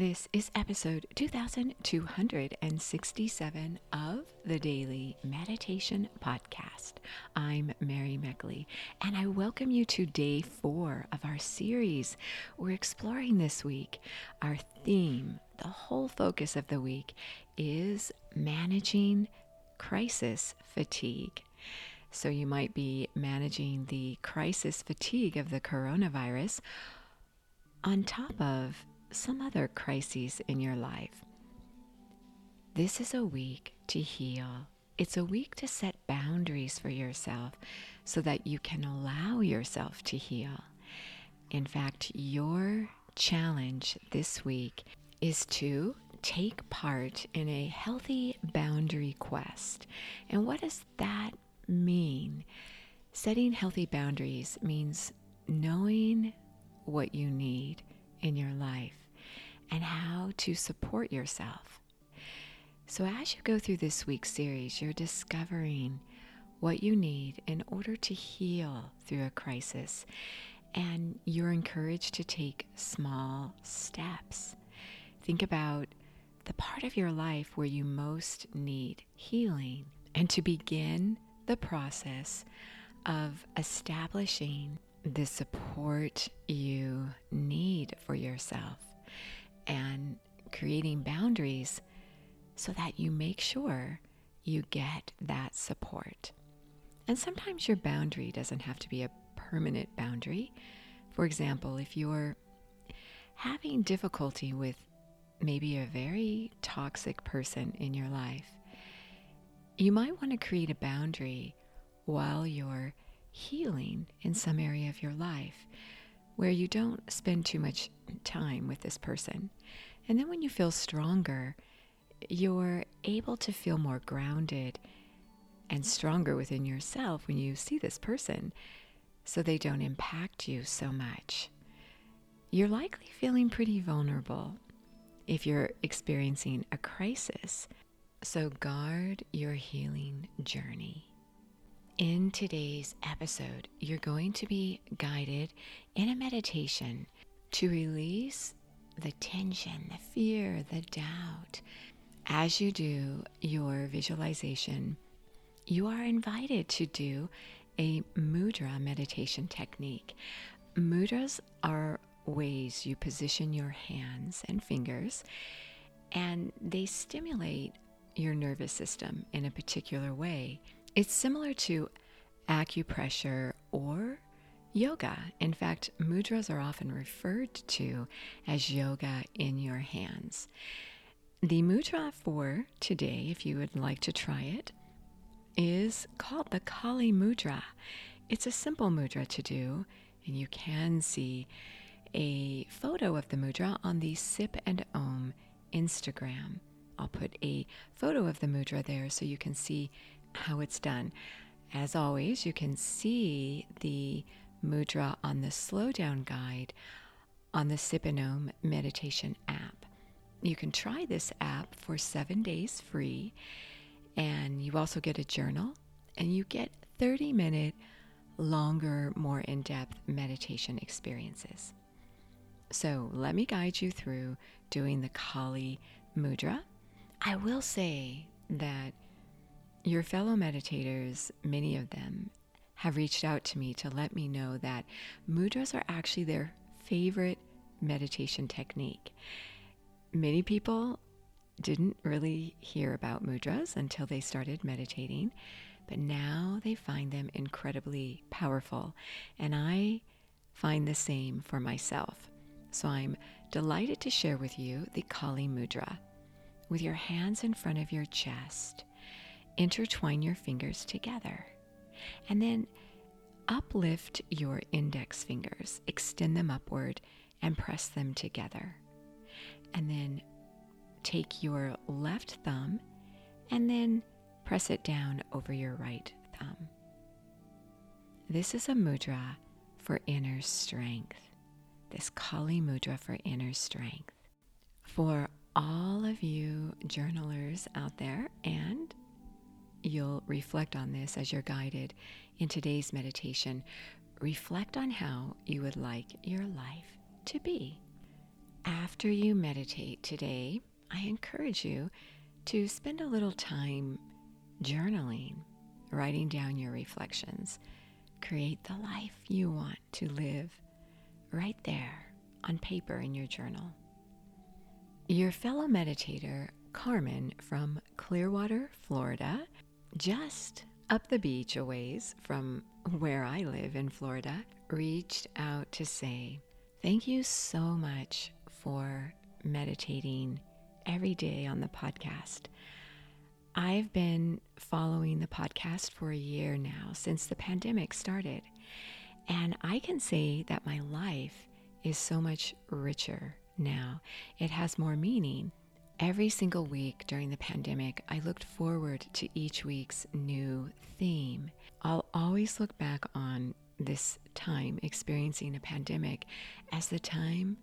This is episode 2267 of the Daily Meditation Podcast. I'm Mary Meckley, and I welcome you to day four of our series. We're exploring this week. Our theme, the whole focus of the week, is managing crisis fatigue. So you might be managing the crisis fatigue of the coronavirus on top of some other crises in your life. This is a week to heal. It's a week to set boundaries for yourself so that you can allow yourself to heal. In fact, your challenge this week is to take part in a healthy boundary quest. And what does that mean? Setting healthy boundaries means knowing what you need in your life and how to support yourself. So, as you go through this week's series, you're discovering what you need in order to heal through a crisis, and you're encouraged to take small steps. Think about the part of your life where you most need healing, and to begin the process of establishing the support you need for yourself and creating boundaries so that you make sure you get that support. And sometimes your boundary doesn't have to be a permanent boundary. For example, if you're having difficulty with maybe a very toxic person in your life, you might want to create a boundary while you're healing in some area of your life where you don't spend too much time with this person. And then when you feel stronger, you're able to feel more grounded and stronger within yourself when you see this person so they don't impact you so much. You're likely feeling pretty vulnerable if you're experiencing a crisis. So guard your healing journey. In today's episode, you're going to be guided in a meditation to release the tension, the fear, the doubt. As you do your visualization, you are invited to do a mudra meditation technique. Mudras are ways you position your hands and fingers, and they stimulate your nervous system in a particular way. It's similar to acupressure or yoga. In fact, mudras are often referred to as yoga in your hands. The mudra for today, if you would like to try it, is called the Kali Mudra. It's a simple mudra to do, and you can see a photo of the mudra on the Sip and Om Instagram. I'll put a photo of the mudra there so you can see how it's done. As always, you can see the mudra on the slowdown guide on the Sip and Om meditation app. You can try this app for seven days free, and you also get a journal and you get 30 minute, longer, more in depth meditation experiences. So let me guide you through doing the Kali Mudra. I will say that your fellow meditators, many of them, have reached out to me to let me know that mudras are actually their favorite meditation technique. Many people didn't really hear about mudras until they started meditating, but now they find them incredibly powerful. And I find the same for myself. So I'm delighted to share with you the Kali Mudra. With your hands in front of your chest, intertwine your fingers together. And then uplift your index fingers, extend them upward, and press them together. And then take your left thumb and then press it down over your right thumb. This is a mudra for inner strength. This Kali mudra for inner strength. For all of you journalers out there and you'll reflect on this as you're guided in today's meditation. Reflect on how you would like your life to be. After you meditate today, I encourage you to spend a little time journaling, writing down your reflections. Create the life you want to live right there on paper in your journal. Your fellow meditator, Carmen from Clearwater, Florida, just up the beach a ways from where I live in Florida, reached out to say, Thank you so much for meditating every day on the podcast. I've been following the podcast for a year now since the pandemic started, and I can say that my life is so much richer now. It has more meaning. Every single week during the pandemic, I looked forward to each week's new theme. I'll always look back on this time experiencing a pandemic as the time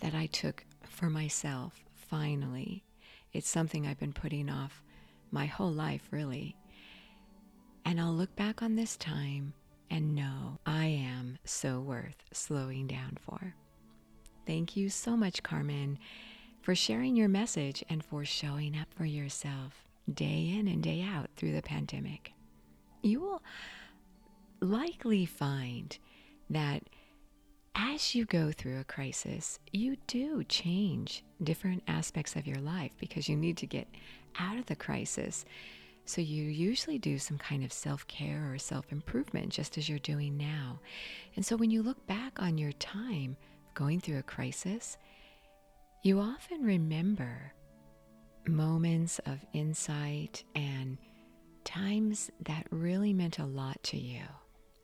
that I took for myself finally. It's something I've been putting off my whole life, really. And I'll look back on this time and know I am so worth slowing down for. Thank you so much, Carmen, for sharing your message and for showing up for yourself day in and day out through the pandemic. You will likely find that as you go through a crisis, you do change different aspects of your life because you need to get out of the crisis. So you usually do some kind of self care or self improvement, just as you're doing now. And so when you look back on your time going through a crisis, you often remember moments of insight and times that really meant a lot to you.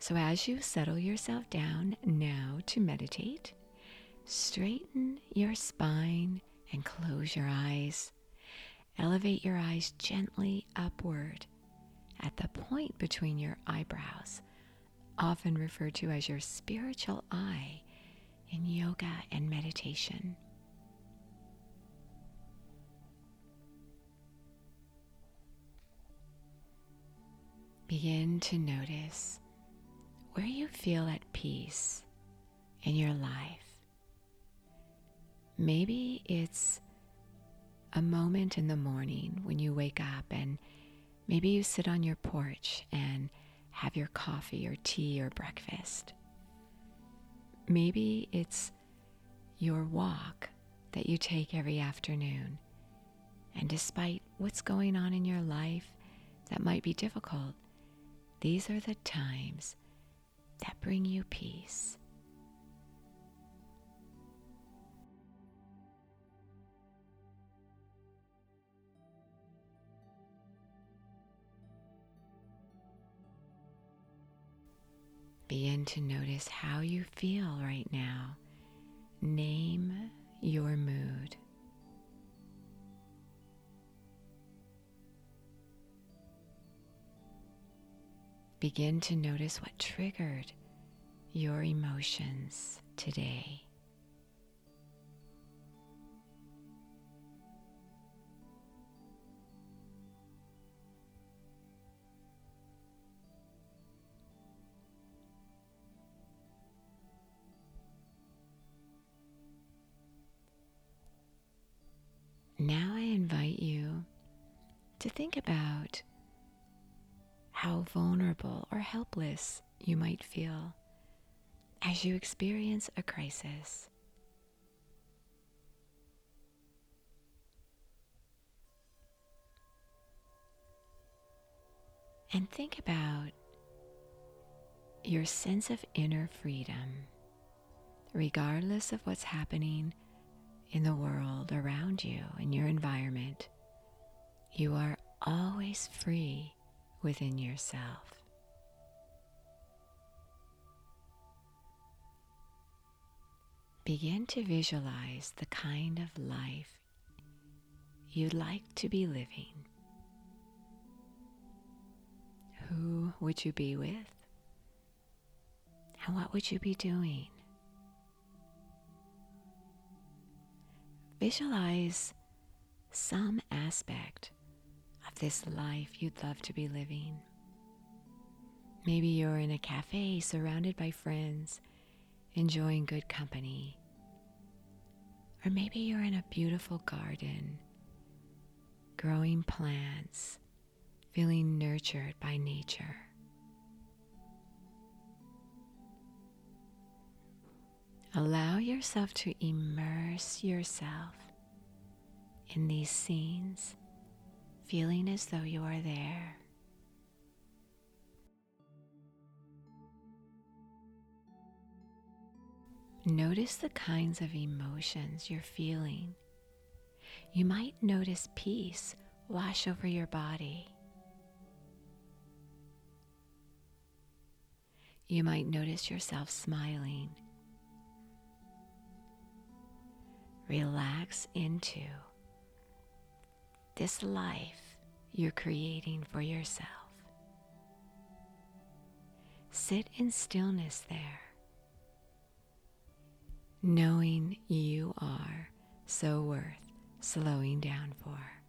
So, as you settle yourself down now to meditate, straighten your spine and close your eyes. Elevate your eyes gently upward at the point between your eyebrows, often referred to as your spiritual eye in yoga and meditation. Begin to notice where you feel at peace in your life. Maybe it's a moment in the morning when you wake up and maybe you sit on your porch and have your coffee or tea or breakfast. Maybe it's your walk that you take every afternoon. And despite what's going on in your life that might be difficult, these are the times that bring you peace. Begin to notice how you feel right now. Name your mood. Begin to notice what triggered your emotions today. Now I invite you to think about how vulnerable or helpless you might feel as you experience a crisis. And think about your sense of inner freedom, regardless of what's happening in the world around you, in your environment. You are always free within yourself. Begin to visualize the kind of life you'd like to be living. Who would you be with? And what would you be doing? Visualize some aspect this life you'd love to be living. Maybe you're in a cafe surrounded by friends, enjoying good company. Or maybe you're in a beautiful garden, growing plants, feeling nurtured by nature. Allow yourself to immerse yourself in these scenes, feeling as though you are there. Notice the kinds of emotions you're feeling. You might notice peace wash over your body. You might notice yourself smiling. Relax into this life you're creating for yourself. Sit in stillness there knowing you are so worth slowing down for.